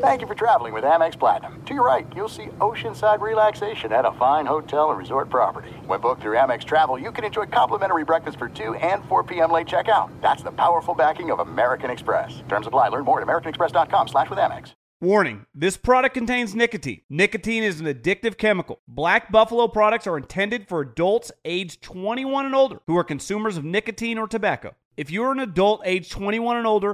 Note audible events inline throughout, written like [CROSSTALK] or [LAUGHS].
Thank you for traveling with Amex Platinum. To your right, you'll see oceanside relaxation at a fine hotel and resort property. When booked through Amex Travel, you can enjoy complimentary breakfast for 2 and 4 p.m. late checkout. That's the powerful backing of American Express. Terms apply. Learn more at americanexpress.com slash with Amex. Warning, this product contains nicotine. Nicotine is an addictive chemical. Black Buffalo products are intended for adults aged 21 and older who are consumers of nicotine or tobacco. If you're an adult age 21 and older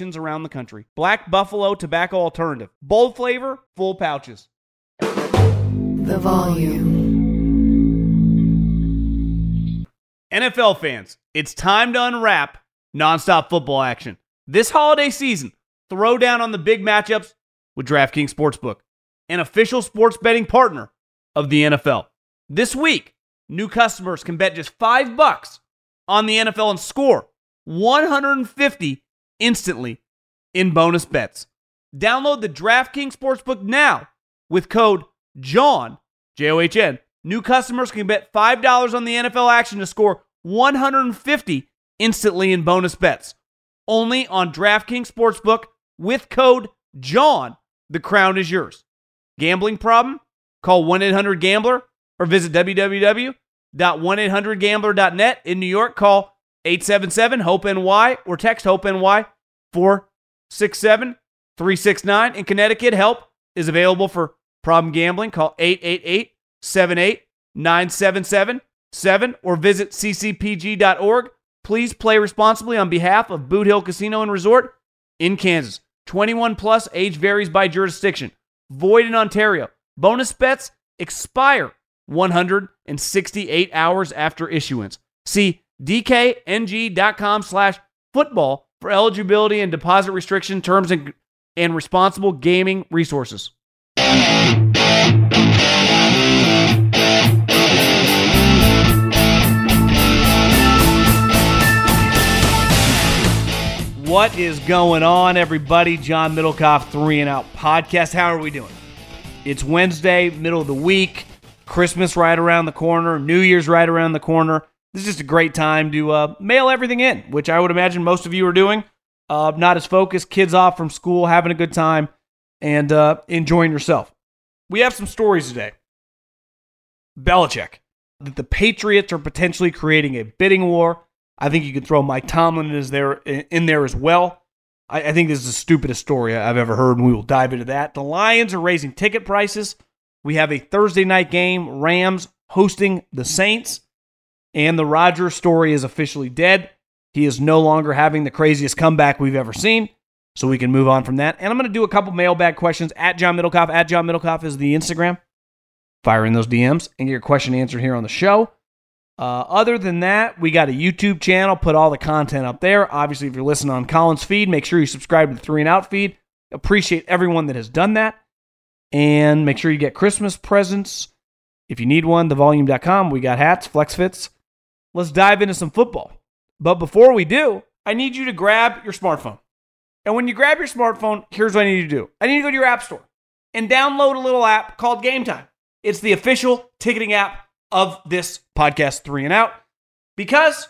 around the country. Black Buffalo Tobacco Alternative. Bold flavor, full pouches. The volume. NFL fans, it's time to unwrap nonstop football action. This holiday season, throw down on the big matchups with DraftKings Sportsbook, an official sports betting partner of the NFL. This week, new customers can bet just 5 bucks on the NFL and score 150 instantly in bonus bets. Download the DraftKings Sportsbook now with code JOHN, J O H N. New customers can bet $5 on the NFL action to score 150 instantly in bonus bets. Only on DraftKings Sportsbook with code JOHN. The crown is yours. Gambling problem? Call 1 800 Gambler or visit www.1800Gambler.net. In New York, call 877 HOPE NY or text HOPE NY 467 369. In Connecticut, help is available for problem gambling. Call 888 78 977 7 or visit ccpg.org. Please play responsibly on behalf of Boot Hill Casino and Resort in Kansas. 21 plus age varies by jurisdiction. Void in Ontario. Bonus bets expire 168 hours after issuance. See dkng.com slash football for eligibility and deposit restriction terms and, and responsible gaming resources. What is going on, everybody? John Middlekauff, Three and Out Podcast. How are we doing? It's Wednesday, middle of the week, Christmas right around the corner, New Year's right around the corner. This is just a great time to uh, mail everything in, which I would imagine most of you are doing. Uh, not as focused, kids off from school, having a good time, and uh, enjoying yourself. We have some stories today. Belichick, that the Patriots are potentially creating a bidding war. I think you could throw Mike Tomlin is there in there as well. I, I think this is the stupidest story I've ever heard, and we will dive into that. The Lions are raising ticket prices. We have a Thursday night game, Rams hosting the Saints, and the Rodgers story is officially dead. He is no longer having the craziest comeback we've ever seen. So we can move on from that. And I'm going to do a couple mailbag questions at John Middlekauff. At John Middlekauff is the Instagram. Fire in those DMs and get your question answered here on the show. Uh, other than that, we got a YouTube channel. Put all the content up there. Obviously, if you're listening on Colin's feed, make sure you subscribe to the Three and Out feed. Appreciate everyone that has done that. And make sure you get Christmas presents. If you need one, thevolume.com. We got hats, flex fits. Let's dive into some football. But before we do, I need you to grab your smartphone. And when you grab your smartphone, here's what I need you to do I need you to go to your app store and download a little app called Game Time. It's the official ticketing app of this podcast, Three and Out, because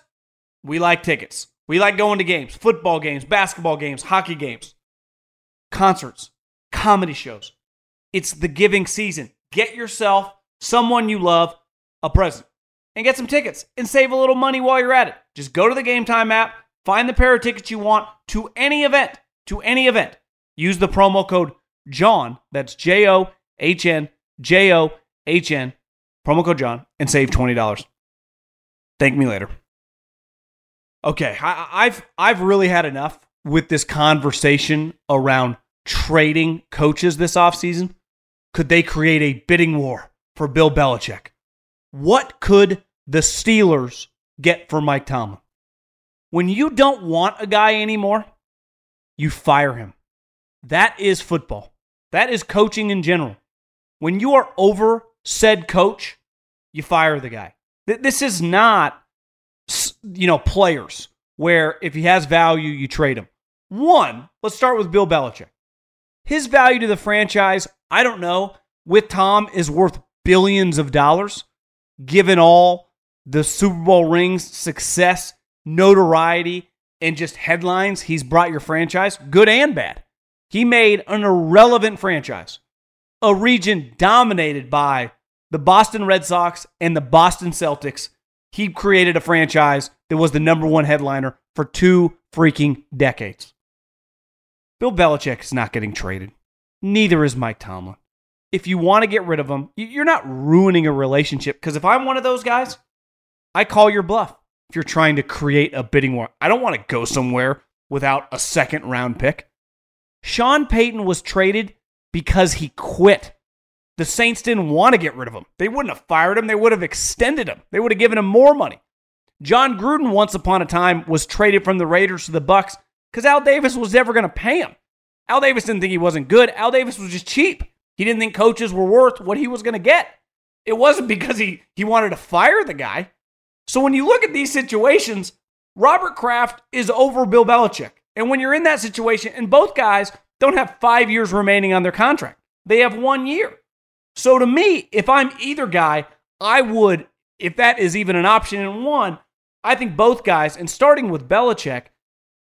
we like tickets. We like going to games, football games, basketball games, hockey games, concerts, comedy shows. It's the giving season. Get yourself, someone you love, a present and get some tickets and save a little money while you're at it. Just go to the Game Time app, find the pair of tickets you want to any event, to any event. Use the promo code John, that's J O H N J O H N, promo code John, and save $20. Thank me later. Okay, I, I've I've really had enough with this conversation around trading coaches this offseason. Could they create a bidding war for Bill Belichick? What could the Steelers get for Mike Tomlin? When you don't want a guy anymore, you fire him. That is football. That is coaching in general. When you are over said coach, you fire the guy. This is not, you know, players where if he has value, you trade him. One, let's start with Bill Belichick. His value to the franchise, I don't know, with Tom is worth billions of dollars, given all the Super Bowl rings, success, notoriety, and just headlines he's brought your franchise, good and bad. He made an irrelevant franchise, a region dominated by the Boston Red Sox and the Boston Celtics. He created a franchise that was the number one headliner for two freaking decades. Bill Belichick is not getting traded. Neither is Mike Tomlin. If you want to get rid of him, you're not ruining a relationship. Because if I'm one of those guys, I call your bluff. If you're trying to create a bidding war, I don't want to go somewhere without a second round pick. Sean Payton was traded because he quit. The Saints didn't want to get rid of him. They wouldn't have fired him, they would have extended him. They would have given him more money. Jon Gruden once upon a time was traded from the Raiders to the Bucks because Al Davis was never going to pay him. Al Davis didn't think he wasn't good. Al Davis was just cheap. He didn't think coaches were worth what he was going to get. It wasn't because he, he wanted to fire the guy. So when you look at these situations, Robert Kraft is over Bill Belichick. And when you're in that situation, and both guys don't have five years remaining on their contract, they have one year. So to me, if I'm either guy, I would, if that is even an option in one, I think both guys, and starting with Belichick,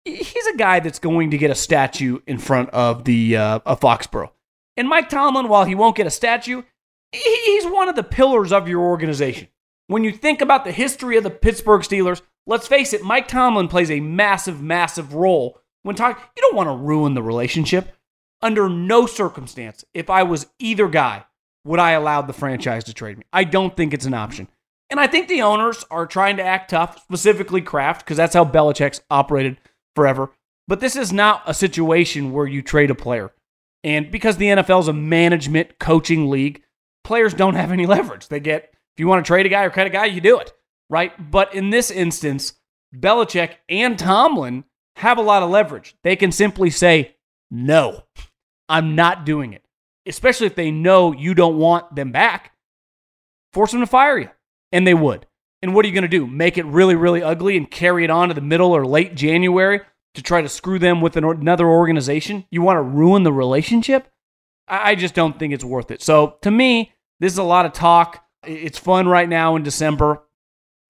he's a guy that's going to get a statue in front of the uh, of Foxborough. And Mike Tomlin, while he won't get a statue, he's one of the pillars of your organization. When you think about the history of the Pittsburgh Steelers, let's face it, Mike Tomlin plays a massive, massive role when talking. You don't want to ruin the relationship. Under no circumstance, if I was either guy, would I allow the franchise to trade me. I don't think it's an option. And I think the owners are trying to act tough, specifically Kraft, because that's how Belichick's operated forever. But this is not a situation where you trade a player. And because the NFL is a management coaching league, players don't have any leverage. They get, if you want to trade a guy or cut a guy, you do it, right? But in this instance, Belichick and Tomlin have a lot of leverage. They can simply say, no, I'm not doing it, especially if they know you don't want them back. Force them to fire you. And they would. And what are you going to do? Make it really, really ugly and carry it on to the middle or late January to try to screw them with another organization? You want to ruin the relationship? I just don't think it's worth it. So to me, this is a lot of talk. It's fun right now in December.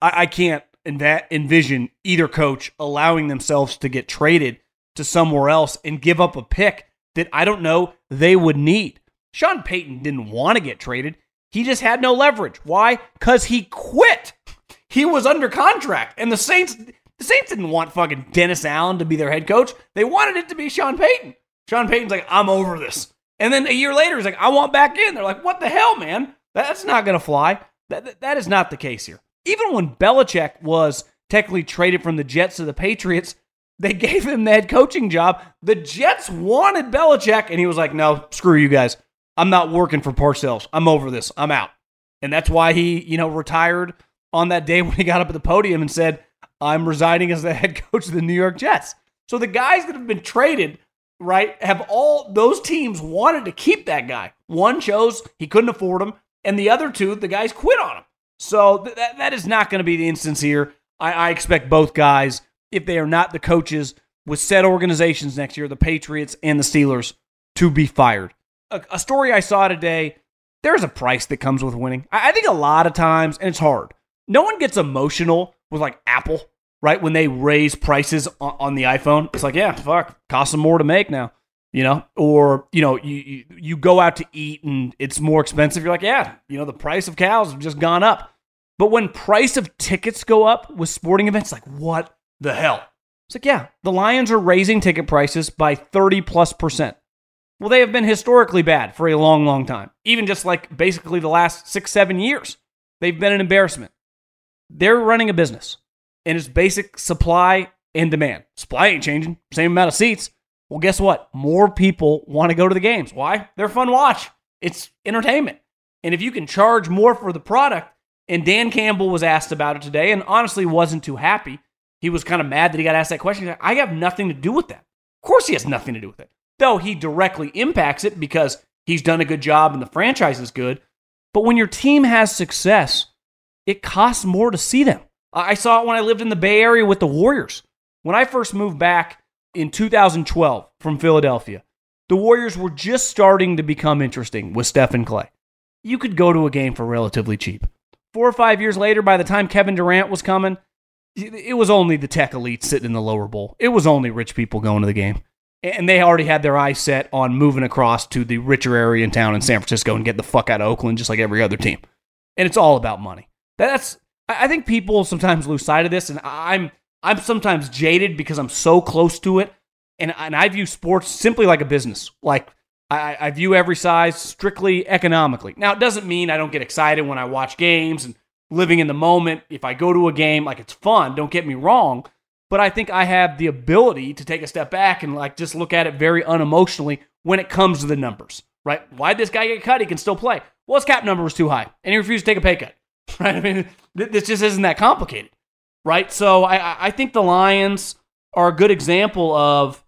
I, can't envision either coach allowing themselves to get traded to somewhere else and give up a pick that I don't know they would need. Sean Payton didn't want to get traded. He just had no leverage. Why? Because he quit. He was under contract. And the Saints the Saints didn't want fucking Dennis Allen to be their head coach. They wanted it to be Sean Payton. Sean Payton's like, I'm over this. And then a year later, he's like, I want back in. They're like, what the hell, man? That's not going to fly. That, that, is not the case here. Even when Belichick was technically traded from the Jets to the Patriots, they [LAUGHS] gave him the head coaching job. The Jets wanted Belichick, and he was like, no, screw you guys. I'm not working for Parcells. I'm over this. I'm out. And that's why he, you know, retired on that day [LAUGHS] when he got up at the podium and said, I'm resigning as the head [LAUGHS] coach of the New York Jets. So the guys that have been traded, right, have all those teams wanted to keep that guy. One chose he couldn't afford him, and the other two, the guys quit on him. So th- that, that is not going to be the instance here. I, I expect both guys, if they are not the coaches with said organizations next year, the Patriots and the Steelers, to be fired. A, a story I saw today there's a price that comes with winning. I, I think a lot of times, and it's hard, no one gets emotional with like Apple, right? When they raise prices on, on the iPhone, it's like, yeah, fuck, costs them more to make now, you know? Or, you know, you, you, you go out to eat and it's more expensive. You're like, yeah, you know, the price of cows have just gone up. But when price of tickets go up with sporting events, like, what the hell? It's like, yeah, the Lions are raising ticket prices by 30 plus percent. Well, they have been historically bad for a long, long time. Even just like basically the last six, seven years, they've been an embarrassment. They're running a business, and it's basic supply and demand. Supply ain't changing, same amount of seats. Well, guess what? More people want to go to the games. Why? They're fun watch. It's entertainment. And if you can charge more for the product, and Dan Campbell was asked about it today and honestly wasn't too happy. He was kind of mad that he got asked that question. I have nothing to do with that. Of course, he has nothing to do with it, though he directly impacts it because he's done a good job and the franchise is good. But when your team has success, it costs more to see them. I saw it when I lived in the Bay Area with the Warriors. When I first moved back in 2012 from Philadelphia, the Warriors were just starting to become interesting with Steph and Klay. You could go to a game for relatively cheap. Four or five years later, by the time Kevin Durant was coming, it was only the tech elite sitting in the lower bowl. It was only rich people going to the game. And they already had their eyes set on moving across to the richer area in town in San Francisco and get the fuck out of Oakland, just like every other team. And it's all about money. That's I think people sometimes lose sight of this, and I'm I'm sometimes jaded because I'm so close to it, and and I view sports simply like a business. Like I, I view every size strictly economically. Now it doesn't mean I don't get excited when I watch games and living in the moment. If I go to a game, like it's fun. Don't get me wrong, but I think I have the ability to take a step back and like just look at it very unemotionally when it comes to the numbers. Right? Why did this guy get cut? He can still play. Well, his cap number was too high, and he refused to take a pay cut. [LAUGHS] right? I mean, this just isn't that complicated, right? So I, I think the Lions are a good example of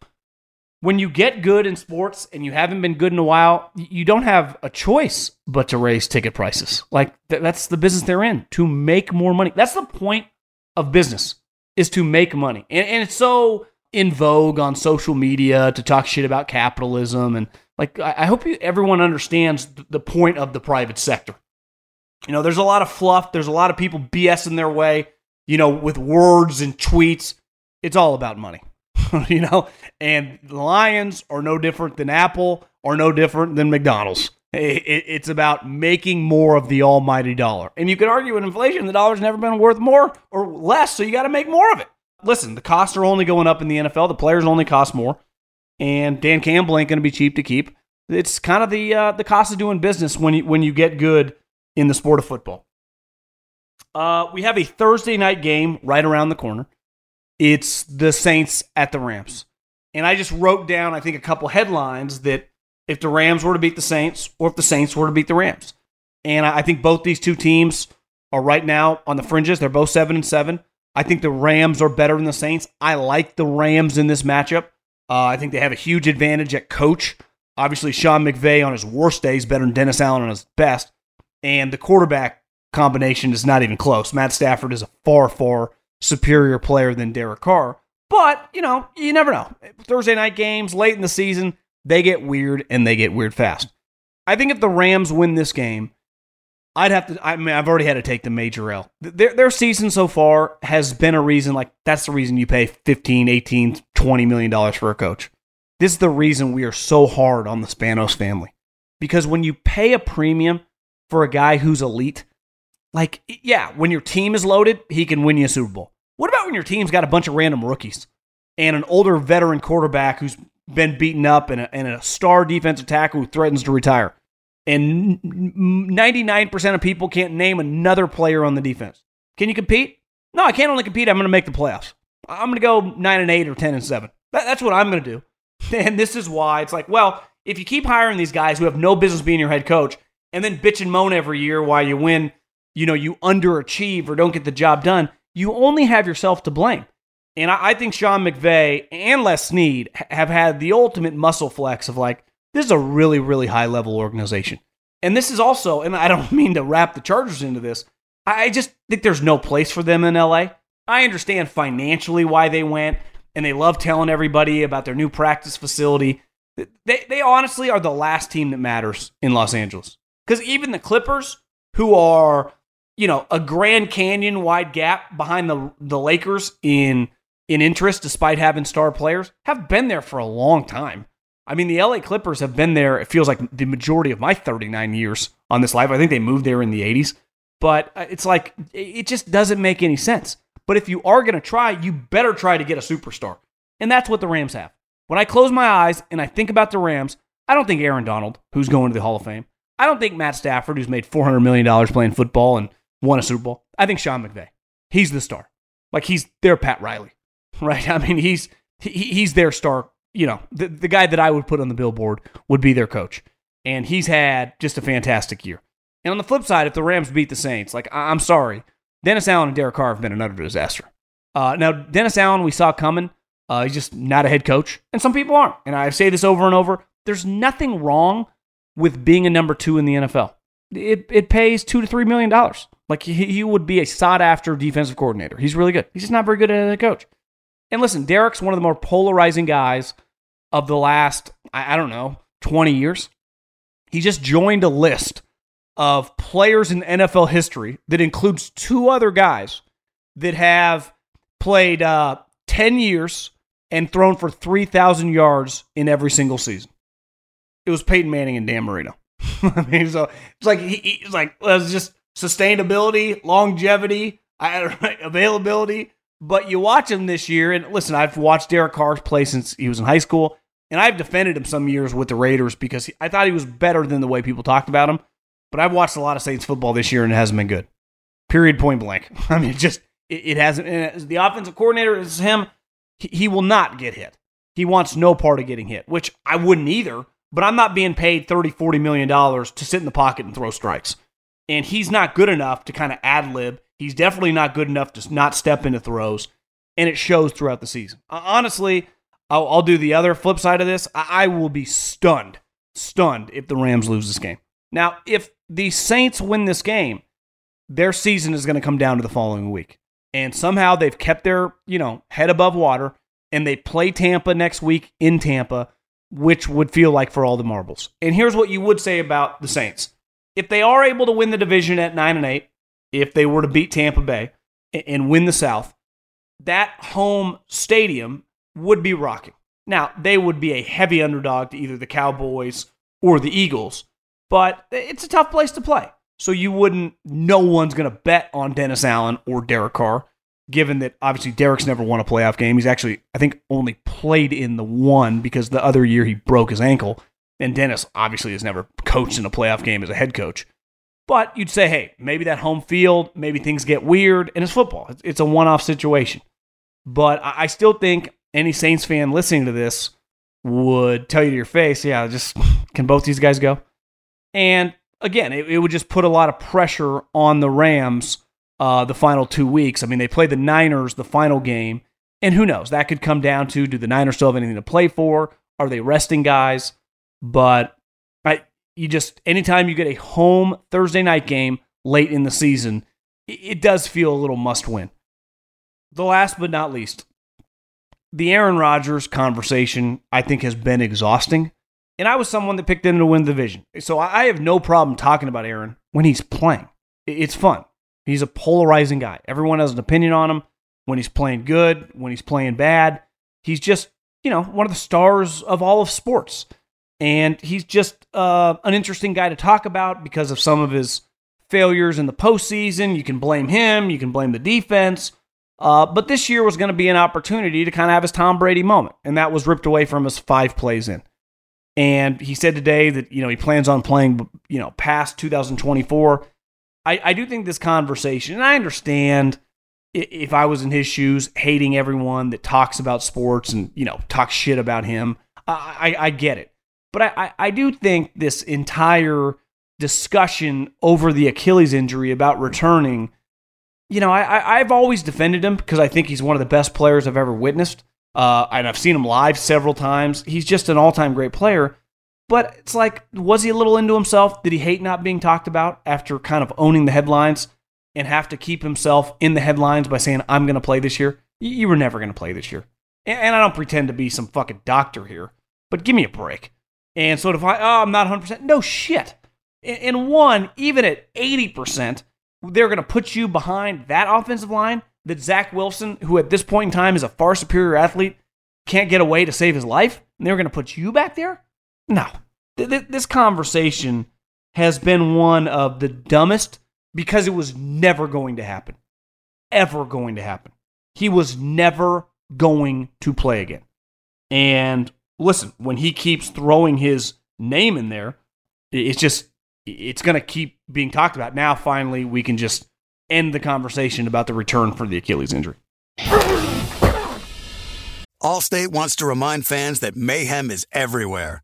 when you get good in sports and you haven't been good in a while, you don't have a choice but to raise ticket prices. Like th- that's the business they're in to make more money. That's the point of business is to make money, and, and it's so in vogue on social media to talk shit about capitalism and like I, hope you, everyone understands the point of the private sector you know, there's a lot of fluff. There's a lot of people BSing their way, you know, with words and tweets. It's all about money, [LAUGHS] you know? And the Lions are no different than Apple or no different than McDonald's. It's about making more of the almighty dollar. And you could argue with inflation, the dollar's never been worth more or less, so you got to make more of it. Listen, the costs are only going up in the NFL. The players only cost more. And Dan Campbell ain't going to be cheap to keep. It's kind of the uh, the cost of doing business when you when you get good in the sport of football. Uh, we have a Thursday night game right around the corner. It's the Saints at the Rams. And I just wrote down, I think, a couple headlines that if the Rams were to beat the Saints or if the Saints were to beat the Rams. And I think both these two teams are right now on the fringes. They're both seven and seven. I think the Rams are better than the Saints. I like the Rams in this matchup. Uh, I think they have a huge advantage at coach. Obviously, Sean McVay on his worst days better than Dennis Allen on his best and the quarterback combination is not even close. Matt Stafford is a far, far superior player than Derek Carr. But, you know, you never know. Thursday night games, late in the season, they get weird and they get weird fast. I think if the Rams win this game, I'd have to, I mean, I've already had to take the major L. Their, their season so far has been a reason, like, that's the reason you pay 15, 18, 20 million dollars for a coach. This is the reason we are so hard on the Spanos family. Because when you pay a premium for a guy who's elite. Like, yeah, when your team is loaded, he can win you a Super Bowl. What about when your team's got a bunch of random rookies and an older veteran quarterback who's been beaten up and a, and a star defensive tackle who threatens to retire? And 99% of people can't name another player on the defense. Can you compete? No, I can't only compete. I'm going to make the playoffs. I'm going to go 9 and 8 or 10 and 7. That, that's what I'm going to do. [LAUGHS] And this is why it's like, well, if you keep hiring these guys who have no business being your head coach, and then bitch and moan every year while you win, you know, you underachieve or don't get the job done, you only have yourself to blame. And I, I think Sean McVay and Les Snead have had the ultimate muscle flex of like, this is a really, really high level organization. And this is also, and I don't [LAUGHS] mean to wrap the Chargers into this, I just think there's no place for them in LA. I understand financially why they went, and they love telling everybody about their new practice facility. They, they honestly are the last team that matters in Los Angeles. Because even the Clippers, who are, you know, a Grand Canyon wide gap behind the the Lakers in in interest, despite having star players, have been there for a long time. I mean, the LA Clippers have been there, it feels like the majority of my 39 years on this life. I think they moved there in the 80s. But uh, it's like, it just doesn't make any sense. But if you are going to try, you better try to get a superstar. And that's what the Rams have. When I close my eyes and I think about the Rams, I don't think Aaron Donald, who's going to the Hall of Fame. I don't think Matt Stafford, who's made $400 million playing football and won a Super Bowl. I think Sean McVay. He's the star. Like he's their Pat Riley, [LAUGHS] right? I mean, he's he, he's their star. You know, the, the guy that I would put on the billboard would be their coach. And he's had just a fantastic year. And on the flip side, if the Rams beat the Saints, like I- I'm sorry, Dennis Allen and Derek Carr have been another disaster. Uh, now, Dennis Allen, we saw coming. Uh, he's just not a head coach, and some people aren't. And I say this over and over. There's nothing wrong with being a number two in the NFL. It it pays two to three million dollars. Like he, he would be a sought after defensive coordinator. He's really good. He's just not very good as a coach. And listen, Derek's one of the more polarizing guys of the last, I, I don't know, 20 years. He just joined a list of players in NFL history that includes two other guys that have played uh, 10 years and thrown for 3,000 yards in every single season. It was Peyton Manning and Dan Marino. [LAUGHS] I mean, so it's like he, he's like well, it's just sustainability, longevity, [LAUGHS] availability. But you watch him this year, and listen, I've watched Derek Carr play since he was in high school, and I've defended him some years with the Raiders because he, I thought he was better than the way people talked about him. But I've watched a lot of Saints football this year, and it hasn't been good. Period. Point blank. [LAUGHS] I mean, just it, it hasn't. The offensive coordinator is him. He, he will not get hit. He wants no part of getting hit, which I wouldn't either. But I'm not being paid 30, 40 million dollars to sit in the pocket and throw strikes. And he's not good enough to kind of ad lib. He's definitely not good enough to not step into throws. And it shows throughout the season. Honestly, I'll, I'll do the other flip side of this. I, I will be stunned, stunned if the Rams lose this game. Now, if the Saints win this game, their season is going to come down to the following week. And somehow they've kept their, you know, head above water and they play Tampa next week in Tampa which would feel like for all the marbles. And here's what you would say about the Saints. If they are able to win the division at 9 and 8, if they were to beat Tampa Bay and win the South, that home stadium would be rocking. Now, they would be a heavy underdog to either the Cowboys or the Eagles, but it's a tough place to play. So you wouldn't, no one's going to bet on Dennis Allen or Derek Carr given that obviously Derek's never won a playoff game. He's actually, I think, only played in the one because the other year he broke his ankle. And Dennis obviously has never coached in a playoff game as a head coach. But you'd say, hey, maybe that home field, maybe things get weird, and it's football. It's a one off situation. But I still think any Saints fan listening to this would tell you to your face, yeah, just [LAUGHS] can both these guys go? And again, it, it would just put a lot of pressure on the Rams uh, the final two weeks. I mean, they played the Niners the final game, and who knows? That could come down to do the Niners still have anything to play for? Are they resting guys? But I, you just anytime you get a home Thursday night game late in the season, it, it does feel a little must win. The last but not least, the Aaron Rodgers conversation I think has been exhausting. And I was someone that picked him to win the division. So I have no problem talking about Aaron when he's playing. It's fun. He's a polarizing guy. Everyone has an opinion on him when he's playing good, when he's playing bad. He's just, you know, one of the stars of all of sports. And he's just uh, an interesting guy to talk about because of some of his failures in the postseason. You can blame him, you can blame the defense. Uh, but this year was going to be an opportunity to kind of have his Tom Brady moment. And that was ripped away from us five plays in. And he said today that, you know, he plans on playing, you know, past 2024. I, I do think this conversation, and I understand if I was in his shoes, hating everyone that talks about sports and, you know, talks shit about him. I, I, I get it. But I, I do think this entire discussion over the Achilles injury about returning, you know, I, I've always defended him because I think he's one of the best players I've ever witnessed. Uh, and I've seen him live several times. He's just an all time great player. But it's like, was he a little into himself? Did he hate not being talked about after kind of owning the headlines and have to keep himself in the headlines by saying, I'm going to play this year? You were never going to play this year. And I don't pretend to be some fucking doctor here, but give me a break. And so if I, oh, I'm not 100%, no shit. And one, even at 80%, they're going to put you behind that offensive line that Zach Wilson, who at this point in time is a far superior athlete, can't get away to save his life. And they're going to put you back there? No. This conversation has been one of the dumbest because it was never going to happen. Ever going to happen. He was never going to play again. And listen, when he keeps throwing his name in there, it's just it's going to keep being talked about. Now, finally, we can just end the conversation about the return for the Achilles injury. Allstate wants to remind fans that mayhem is everywhere,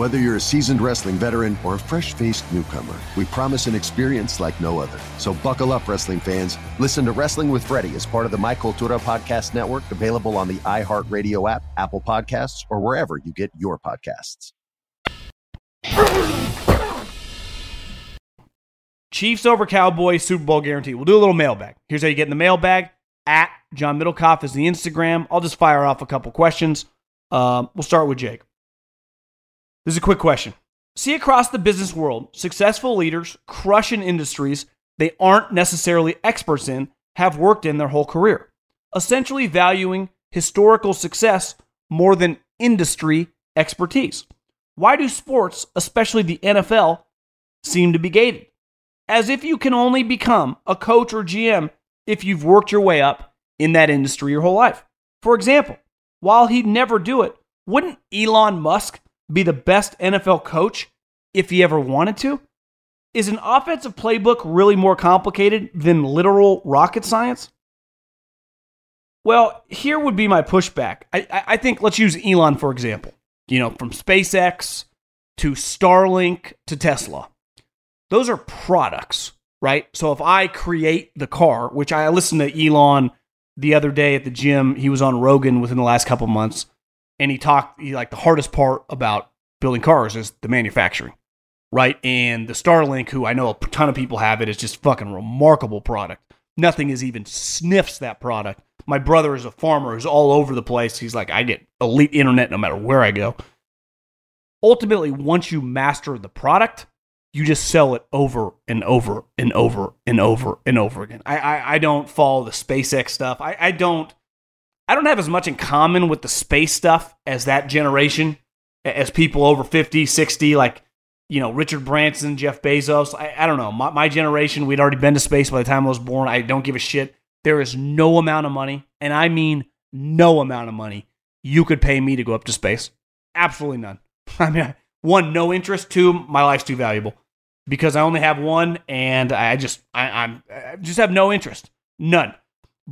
Whether you're a seasoned wrestling veteran or a fresh faced newcomer, we promise an experience like no other. So buckle up, wrestling fans. Listen to Wrestling with Freddie as part of the My Cultura Podcast Network, available on the iHeartRadio app, Apple Podcasts, or wherever you get your podcasts. Chiefs over Cowboys, Super Bowl guarantee. We'll do a little mailbag. Here's how you get in the mailbag. At John Middlekauff is the Instagram. I'll just fire off a couple questions. Um, we'll start with Jake. This is a quick question. See across the business world, successful leaders crush in industries they aren't necessarily experts in, have worked in their whole career, essentially valuing historical success more than industry expertise. Why do sports, especially the NFL, seem to be gated? As if you can only become a coach or GM if you've worked your way up in that industry your whole life. For example, while he'd never do it, wouldn't Elon Musk be the best NFL coach if he ever wanted to? Is an offensive playbook really more complicated than literal rocket science? Well, here would be my pushback. I, I think let's use Elon for example. You know, from SpaceX to Starlink to Tesla. Those are products, right? So if I create the car, which I listened to Elon the other day at the gym, he was on Rogan within the last couple months and he talked he, like the hardest part about building cars is the manufacturing right? And the starlink who i know a ton of people have it is just fucking remarkable product. Nothing is even sniffs that product. My brother is a farmer who's all over the place. He's like i get elite internet no matter where i go. Ultimately once you master the product you just sell it over and over and over and over and over again. I i, I don't follow the spacex stuff. I, I don't I don't have as much in common with the space stuff as that generation, as people over 50, 60, like, you know, Richard Branson, Jeff Bezos. I, I don't know. My, my generation, we'd already been to space by the time I was born. I don't give a shit. There is no amount of money, and I mean no amount of money, you could pay me to go up to space. Absolutely none. [LAUGHS] I mean, one, no interest. Two, my life's too valuable because I only have one, and I just, I, I'm, I just have no interest. None.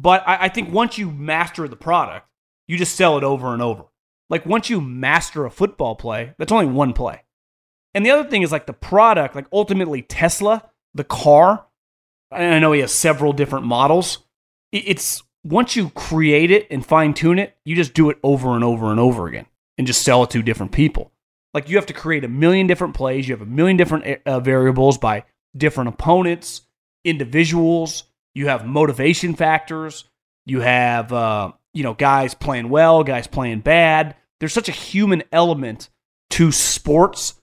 But I, I think once you master the product, you just sell it over and over. Like once you master a football play, that's only one play. And the other thing is like the product, like ultimately Tesla, the car, and I know he has several different models. It's once you create it and fine tune it, you just do it over and over and over again and just sell it to different people. Like you have to create a million different plays, you have a million different uh, variables by different opponents, individuals, you have motivation factors, you have uh, you know guys playing well, guys playing bad. There's such a human element to sports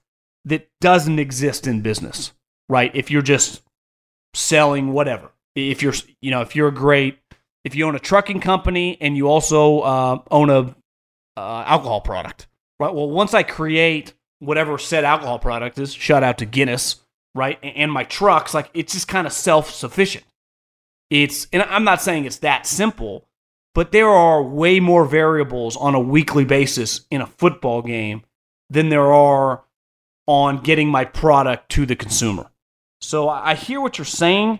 that doesn't exist in business, right? If you're just selling whatever, if you're you know if you're a great if you own a trucking company and you also uh, own a uh, alcohol product, right? Well, once I create whatever said alcohol product is, shout out to Guinness, right? And my trucks, like it's just kind of self sufficient. It's, and I'm not saying it's that simple, but there are way more variables on a weekly basis in a football game than there are on getting my product to the consumer. So I hear what you're saying,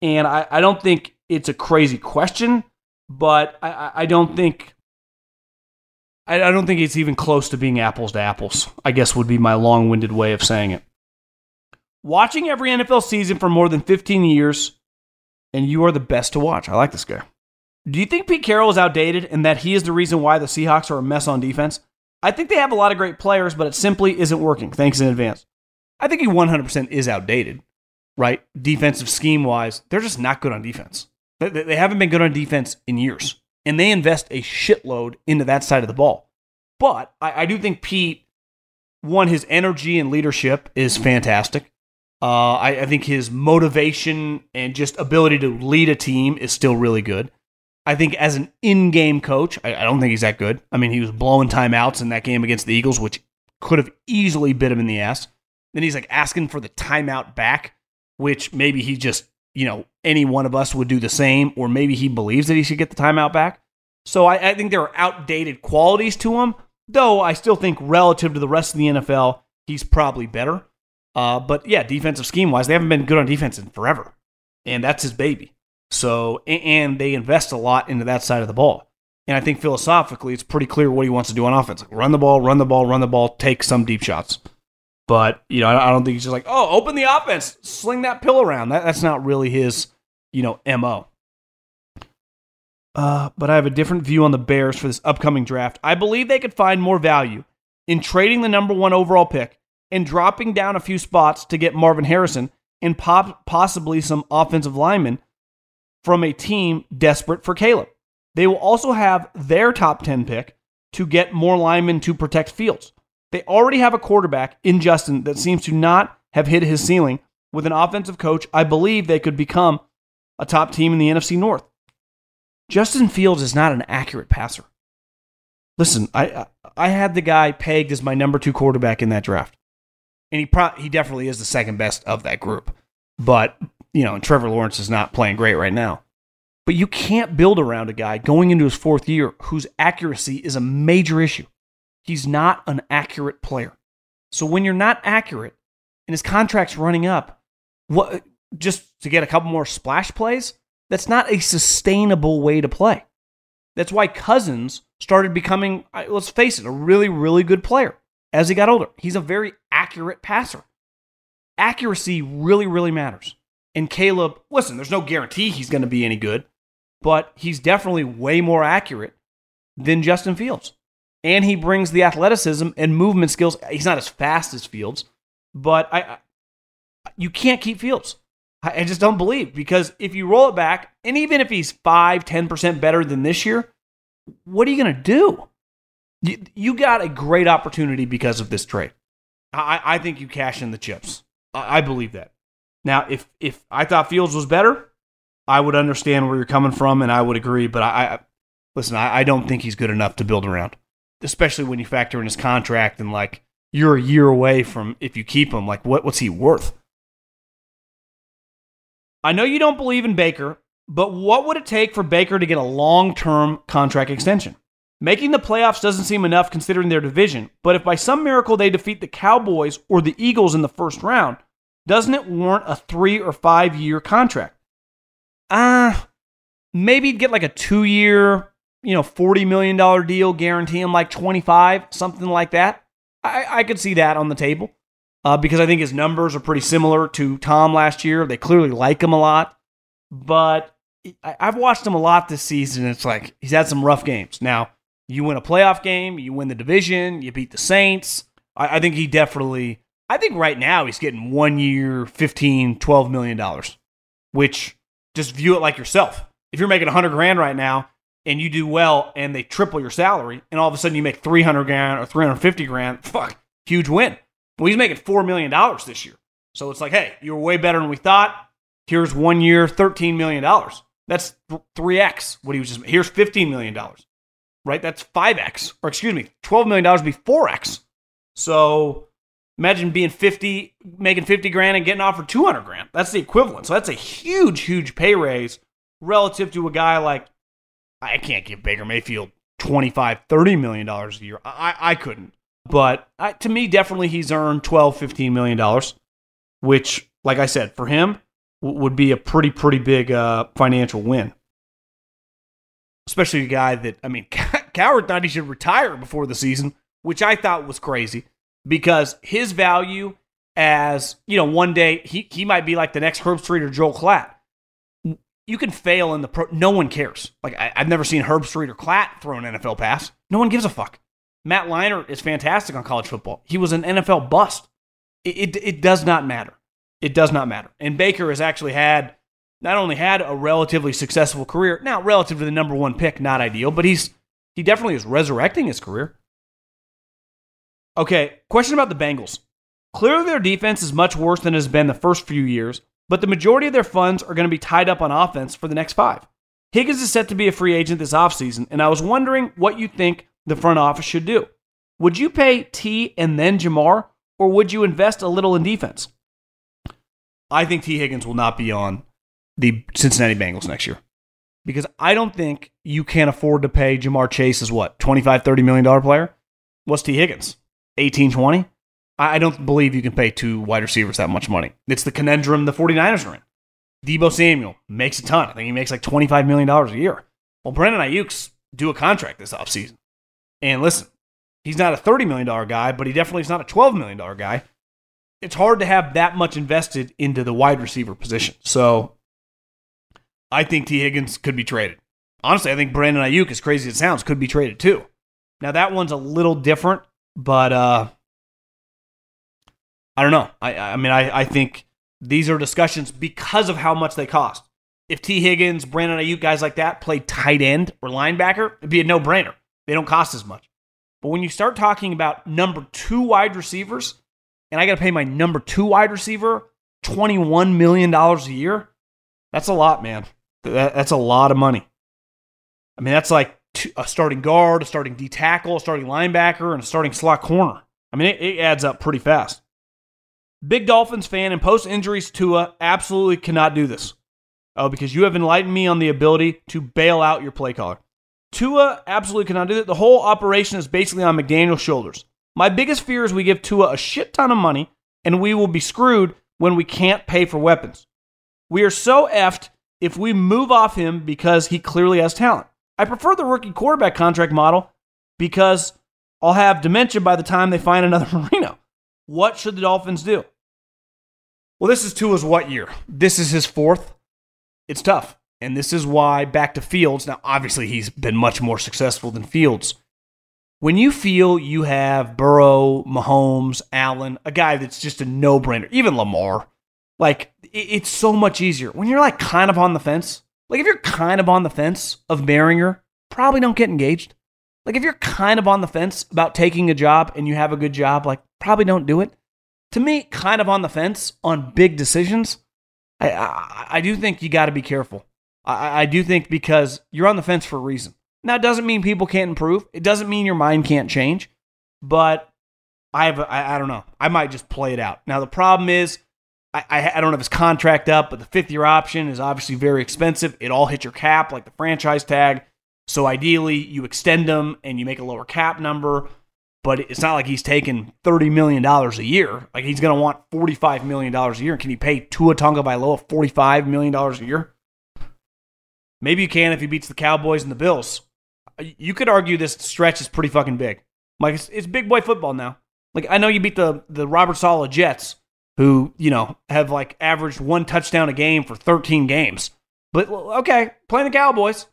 and I, I don't think it's a crazy question, but I, I don't think I, I don't think it's even close to being apples to apples. I guess would be my long-winded way of saying it. Watching every NFL season for more than 15 years, and you are the best to watch. I like this guy. Do you think Pete Carroll is outdated and that he is the reason why the Seahawks are a mess on defense? I think they have a lot of great players, but it simply isn't working. Thanks in advance. I think he 100% is outdated, right? Defensive scheme wise, they're just not good on defense. They haven't been good on defense in years, and they invest a shitload into that side of the ball. But I, do think Pete, one, his energy and leadership is fantastic. Uh, I, I think his motivation and just ability to lead a team is still really good. I think as an in-game coach, I, I, don't think he's that good. I mean, he was blowing timeouts in that game against the Eagles, which could have easily bit him in the ass. Then he's like asking for the timeout back, which maybe he just, you know, any one of us would do the same, or maybe he believes that he should get the timeout back. So I, I think there are outdated qualities to him, though I still think relative to the rest of the NFL, he's probably better. Uh, but yeah, defensive scheme wise, they haven't been good on defense in forever, and that's his baby. So, and they invest a lot into that side of the ball. And I think philosophically, it's pretty clear what he wants to do on offense: like run the ball, run the ball, run the ball, take some deep shots. But you know, I don't think he's just like, oh, open the offense, sling that pill around. That, that's not really his, you know, mo. Uh, but I have a different view on the Bears for this upcoming draft. I believe they could find more value in trading the number one overall pick and dropping down a few spots to get Marvin Harrison and pop, possibly some offensive linemen from a team desperate for Caleb. They will also have their top 10 pick to get more linemen to protect Fields. They already have a quarterback in Justin that seems to not have hit his ceiling. With an offensive coach, I believe they could become a top team in the NFC North. Justin Fields is not an accurate passer. Listen, I I had the guy pegged as my number two quarterback in that draft, and he pro- he definitely is the second best of that group. But you know, Trevor Lawrence is not playing great right now. But you can't build around a guy going into his fourth year whose accuracy is a major issue. He's not an accurate player. So when you're not accurate and his contract's running up, what just to get a couple more splash plays, that's not a sustainable way to play. That's why Cousins started becoming, let's face it, a really, really good player as he got older. He's a very accurate passer. Accuracy really, really matters. And Caleb, listen, there's no guarantee he's going to be any good, but he's definitely way more accurate than Justin Fields. And he brings the athleticism and movement skills. He's not as fast as Fields, but I, I you can't keep Fields. I, I just don't believe because if you roll it back, and even if he's 5, 10% better than this year, what are you going to do? You, you got a great opportunity because of this trade. I, I think you cash in the chips. I, I believe that. Now, if if I thought Fields was better, I would understand where you're coming from, and I would agree. But I, I listen, I, I don't think he's good enough to build around, especially when you factor in his contract and like you're a year away from if you keep him. Like, what what's he worth? I know you don't believe in Baker, but what would it take for Baker to get a long term contract extension? Making the playoffs doesn't seem enough considering their division, but if by some miracle they defeat the Cowboys or the Eagles in the first round, doesn't it warrant a three or five year contract? Ah, uh, maybe get like a two year, you know, $40 million deal, guarantee him like 25, something like that. I, I could see that on the table. uh, because I think his numbers are pretty similar to Tom last year. They clearly like him a lot, but I, I've watched him a lot this season. It's like he's had some rough games. Now, you win a playoff game, you win the division, you beat the Saints. I, I think he definitely, I think right now he's getting one year, 15, 12 million dollars, which just view it like yourself. If you're making 100 grand right now and you do well and they triple your salary and all of a sudden you make 300 grand or 350 grand, fuck, huge win. Well, he's making $4 million this year. So it's like, hey, you were way better than we thought. Here's one year, $13 million. That's 3x what he was just, here's $15 million, right? That's 5x, or excuse me, $12 million would be 4x. So imagine being 50, making 50 grand and getting offered 200 grand. That's the equivalent. So that's a huge, huge pay raise relative to a guy like, I can't give Baker Mayfield 25, 30 million dollars a year. I, I couldn't. But I, to me, definitely he's earned 12, 15 million dollars, which, like I said, for him w- would be a pretty, pretty big uh, financial win. Especially a guy that, I mean, Cowherd thought he should retire before the season, which I thought was crazy because his value as, you know, one day he, he might be like the next Herbstreit or Joel Klatt. You can fail in the pro. No one cares. Like, I, have never seen Herbstreit or Klatt throw an NFL pass. No one gives a fuck. Matt Leinart is fantastic on college football. He was an NFL bust. It, it, it does not matter. It does not matter. And Baker has actually had not only had a relatively successful career, now relative to the number one pick, not ideal, but he's he definitely is resurrecting his career. Okay, question about the Bengals. Clearly, their defense is much worse than it has been the first few years, but the majority of their funds are going to be tied up on offense for the next five. Higgins is set to be a free agent this offseason, and I was wondering what you think the front office should do. Would you pay Tee and then Ja'Marr, or would you invest a little in defense? I think Tee Higgins will not be on the Cincinnati Bengals next year because I don't think you can afford to pay Ja'Marr Chase as what, 25, 30 million dollar player? What's Tee Higgins? 18, 20? I don't believe you can pay two wide receivers that much money. It's the conundrum the 49ers are in. Deebo Samuel makes a ton. I think he makes like $25 million a year. Well, Brandon Aiyuk's do a contract this offseason. And listen, he's not a $30 million guy, but he definitely is not a $12 million guy. It's hard to have that much invested into the wide receiver position. So I think Tee Higgins could be traded. Honestly, I think Brandon Aiyuk, as crazy as it sounds, could be traded too. Now, that one's a little different, but uh, I don't know. I, I mean, I, I think these are discussions because of how much they cost. If Tee Higgins, Brandon Aiyuk, guys like that play tight end or linebacker, it'd be a no brainer. They don't cost as much. But when you start talking about number two wide receivers, and I got to pay my number two wide receiver $21 million a year, that's a lot, man. That, that's a lot of money. I mean, that's like a starting guard, a starting D tackle, a starting linebacker, and a starting slot corner. I mean, it, it adds up pretty fast. Big Dolphins fan and post injuries Tua absolutely cannot do this. Oh, because you have enlightened me on the ability to bail out your play caller. Tua absolutely cannot do that. The whole operation is basically on McDaniel's shoulders. My biggest fear is we give Tua a shit ton of money and we will be screwed when we can't pay for weapons. We are so effed if we move off him because he clearly has talent. I prefer the rookie quarterback contract model because I'll have dementia by the time they find another [LAUGHS] Marino. What should the Dolphins do? Well, this is Tua's what year? This is his fourth. It's tough. And this is why back to Fields. Now, obviously, he's been much more successful than Fields. When you feel you have Burrow, Mahomes, Allen, a guy that's just a no brainer, even Lamar, like it's so much easier. When you're like kind of on the fence, like if you're kind of on the fence of marrying her, probably don't get engaged. Like if you're kind of on the fence about taking a job and you have a good job, like probably don't do it. To me, kind of on the fence on big decisions, I, I, I do think you got to be careful. I, I do think because you're on the fence for a reason. Now, it doesn't mean people can't improve. It doesn't mean your mind can't change. But I have, I, I don't know. I might just play it out. Now, the problem is, I, I, don't have his contract up, but the fifth year option is obviously very expensive. It all hits your cap, like the franchise tag. So ideally, you extend them and you make a lower cap number. But it's not like he's taking $30 million a year. Like he's going to want $45 million a year. Can he pay Tua Tagovailoa $45 million a year? Maybe you can if he beats the Cowboys and the Bills. You could argue this stretch is pretty fucking big. Like it's, it's big boy football now. Like I know you beat the the Robert Saleh Jets, who you know have like averaged one touchdown a game for 13 games. But okay, playing the Cowboys,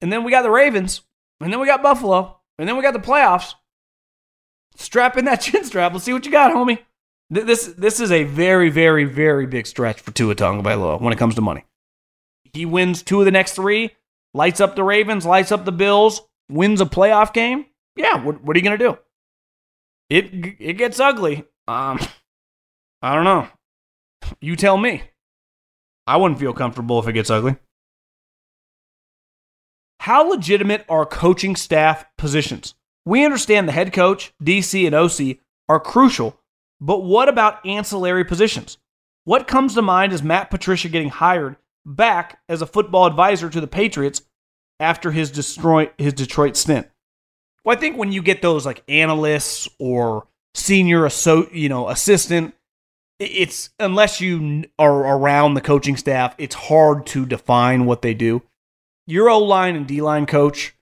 and then we got the Ravens, and then we got Buffalo, and then we got the playoffs. Strap in that [LAUGHS] chin strap. Let's see what you got, homie. This this is a very very very big stretch for Tua Tagovailoa when it comes to money. He wins two of the next three, lights up the Ravens, lights up the Bills, wins a playoff game. Yeah, what, what are you gonna do? It it gets ugly. Um, [LAUGHS] I don't know. You tell me. I wouldn't feel comfortable if it gets ugly. How legitimate are coaching staff positions? We understand the head coach, DC, and OC are crucial, but what about ancillary positions? What comes to mind is Matt Patricia getting hired back as a football advisor to the Patriots after his Detroit, his Detroit stint? Well, I think when you get those like analysts or senior asso- you know assistant, it's unless you are around the coaching staff, it's hard to define what they do. Your O line and D line coach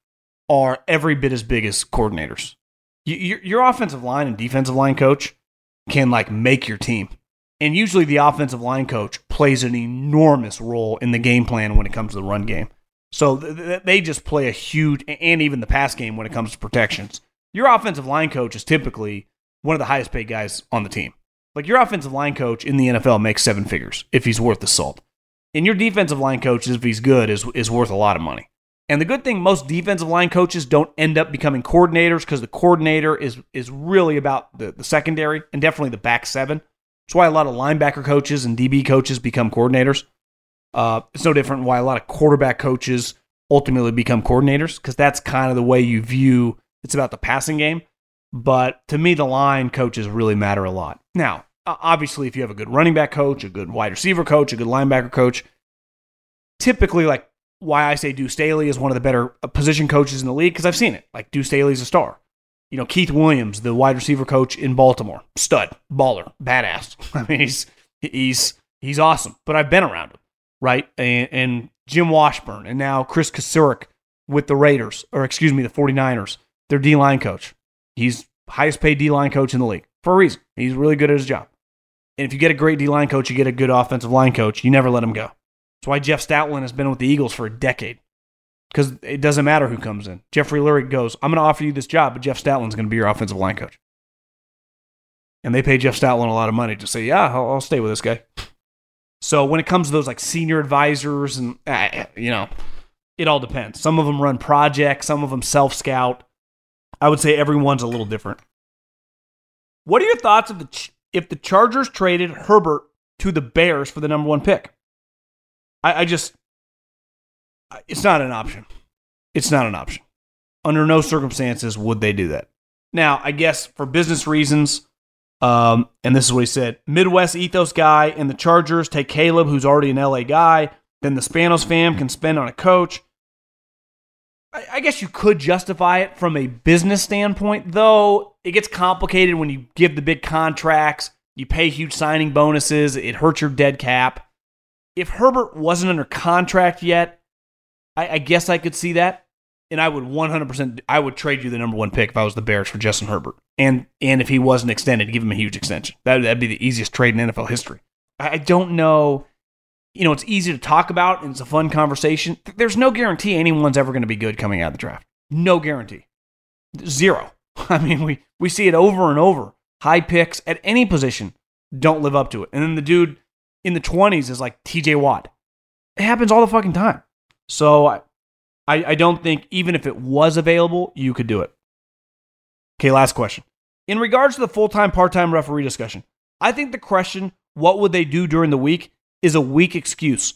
are every bit as big as coordinators. Your, your offensive line and defensive line coach can like make your team. And usually the offensive line coach plays an enormous role in the game plan when it comes to the run game. So th- they just play a huge, and even the pass game when it comes to protections. Your offensive line coach is typically one of the highest paid guys on the team. Like your offensive line coach in the NFL makes seven figures if he's worth the salt. And your defensive line coach, if he's good, is, is worth a lot of money. And the good thing, most defensive line coaches don't end up becoming coordinators because the coordinator is is really about the, the secondary and definitely the back seven. That's why a lot of linebacker coaches and DB coaches become coordinators. Uh, it's no different why a lot of quarterback coaches ultimately become coordinators because that's kind of the way you view it's about the passing game. But to me, the line coaches really matter a lot. Now, obviously, if you have a good running back coach, a good wide receiver coach, a good linebacker coach, typically like why I say Deuce Staley is one of the better uh, position coaches in the league because I've seen it. Like Deuce Staley's a star. You know, Keith Williams, the wide receiver coach in Baltimore, stud, baller, badass. [LAUGHS] I mean, he's he's he's awesome. But I've been around him, right? And, and Jim Washburn, and now Chris Kocurek with the Raiders, or excuse me, the 49ers, their D line coach. He's highest paid D line coach in the league for a reason. He's really good at his job. And if you get a great D line coach, you get a good offensive line coach. You never let him go. That's why Jeff Stoutland has been with the Eagles for a decade. Because it doesn't matter who comes in. Jeffrey Lurie goes, I'm going to offer you this job, but Jeff Stoutland's going to be your offensive line coach. And they pay Jeff Stoutland a lot of money to say, yeah, I'll, I'll stay with this guy. So when it comes to those like senior advisors and, uh, you know, it all depends. Some of them run projects, some of them self scout. I would say everyone's a little different. What are your thoughts of the, if the Chargers traded Herbert to the Bears for the number one pick? I, I just, it's not an option. It's not an option. Under no circumstances would they do that. Now, I guess for business reasons, um, and this is what he said Midwest ethos guy and the Chargers take Caleb, who's already an LA guy. Then the Spanos fam can spend on a coach. I, guess you could justify it from a business standpoint, though it gets complicated when you give the big contracts, you pay huge signing bonuses, it hurts your dead cap if Herbert wasn't under contract yet, I, I guess I could see that. And I would 100%, I would trade you the number one pick if I was the Bears for Justin Herbert. And and if he wasn't extended, give him a huge extension. That, that'd be the easiest trade in NFL history. I don't know. You know, it's easy to talk about and it's a fun conversation. There's no guarantee anyone's ever going to be good coming out of the draft. No guarantee. Zero. [LAUGHS] I mean, we, we see it over and over. High picks at any position don't live up to it. And then the dude in the 20s is like TJ Watt. It happens all the fucking time. So I, I don't think even if it was available, you could do it. Okay, last question. In regards to the full time, part time referee discussion, I think the question, what would they do during the week, is a weak excuse.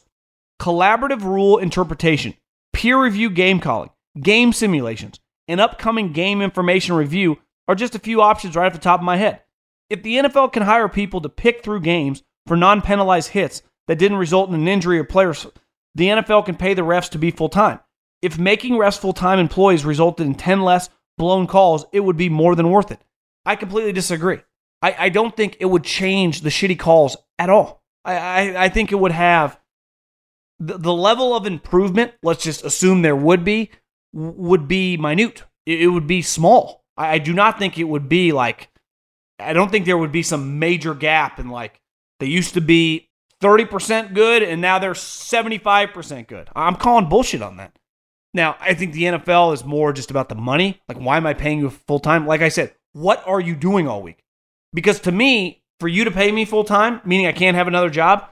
Collaborative rule interpretation, peer review game calling, game simulations, and upcoming game information review are just a few options right off the top of my head. If the NFL can hire people to pick through games for non penalized hits that didn't result in an injury or players, the NFL can pay the refs to be full time. If making refs full time employees resulted in 10 less blown calls, it would be more than worth it. I completely disagree. I, I don't think it would change the shitty calls at all. I, I, think it would have the, the level of improvement, let's just assume there would be, would be minute. It, it would be small. I, I do not think it would be like I don't think there would be some major gap in like they used to be 30% good and now they're 75% good. I'm calling bullshit on that. Now, I think the NFL is more just about the money. Like, why am I paying you full time? Like I said, what are you doing all week? Because to me, for you to pay me full time, meaning I can't have another job,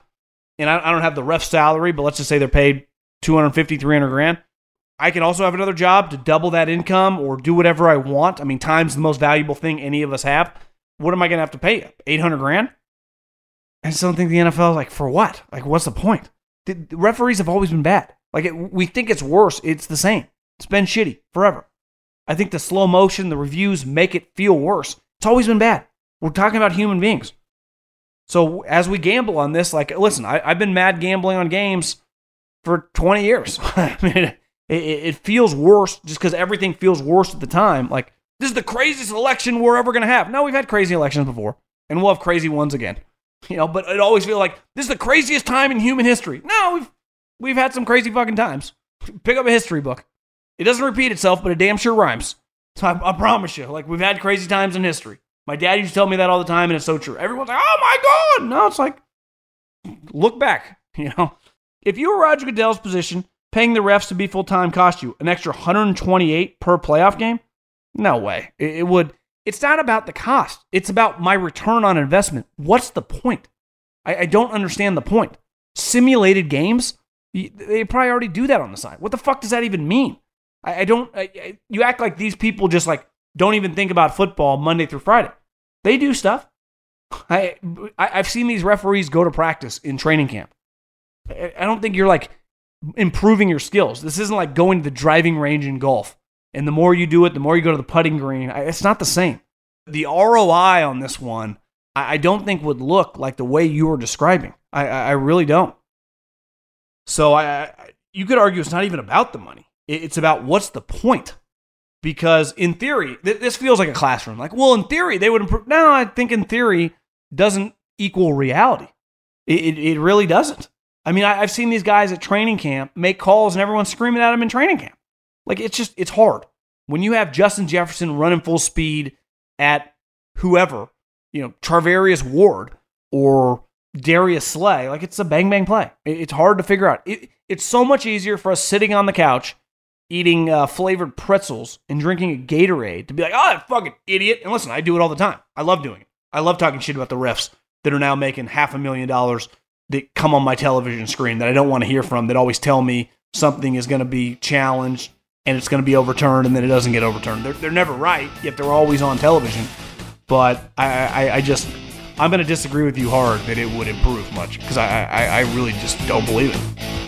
and I, I don't have the ref salary, but let's just say they're paid 250, 300 grand. I can also have another job to double that income or do whatever I want. I mean, time's the most valuable thing any of us have. What am I going to have to pay 800 grand? I just don't think the NFL is like, for what? Like, what's the point? The, referees have always been bad. Like, it, we think it's worse. It's the same. It's been shitty forever. I think the slow motion, the reviews make it feel worse. It's always been bad. We're talking about human beings. So as we gamble on this, like, listen, I, have been mad gambling on games for 20 years. [LAUGHS] I mean, it, it feels worse just because everything feels worse at the time. Like, this is the craziest election we're ever going to have. No, we've had crazy elections before, and we'll have crazy ones again. You know, but it always feels like this is the craziest time in human history. No, we've we've had some crazy fucking times. Pick up a history book. It doesn't repeat itself, but it damn sure rhymes. So [LAUGHS] I, I promise you, like we've had crazy times in history. My dad used to tell me that all the time, and it's so true. Everyone's like, "Oh my god!" No, it's like, look back. [LAUGHS] You know, if you were Roger Goodell's position, paying the refs to be full time cost you an extra 128 per playoff game. No way. It, it would. It's not about the cost. It's about my return on investment. What's the point? I, I don't understand the point. Simulated games. They probably already do that on the side. What the fuck does that even mean? I, I don't. I, you act like these people just like don't even think about football Monday through Friday. They do stuff. I, I have seen these referees go to practice in training camp. I, I don't think you're like improving your skills. This isn't like going to the driving range in golf. And the more you do it, the more you go to the putting green. I, it's not the same. The ROI on this one, I, I don't think would look like the way you were describing. I, I really don't. So I, you could argue it's not even about the money. It's about what's the point because in theory, th- this feels like a classroom. Like, well, in theory, they would improve. No, I think in theory doesn't equal reality. It, it, it really doesn't. I mean, I, have seen these guys at training camp make calls and everyone's screaming at them in training camp. Like, it's just, it's hard. When you have Justin Jefferson running full speed at whoever, you know, Charvarius Ward or Darius Slay, like, it's a bang bang play. It, it's hard to figure out. It, it's so much easier for us sitting on the couch eating uh, flavored pretzels and drinking a Gatorade to be like, oh, that fucking idiot. And listen, I do it all the time. I love doing it. I love talking shit about the refs that are now making half a million dollars that come on my television screen that I don't want to hear from that always tell me something is going to be challenged and it's going to be overturned and then it doesn't get overturned. They're, they're never right, yet they're always on television. But I, I, I just, I'm going to disagree with you hard that it would improve much because I, I, I really just don't believe it.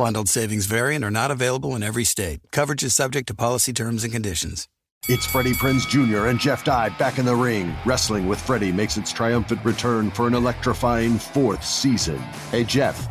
Bundled savings variant are not available in every state. Coverage is subject to policy terms and conditions. It's Freddie Prinze Jr. and Jeff Dye back in the ring. Wrestling with Freddie makes its triumphant return for an electrifying fourth season. Hey, Jeff.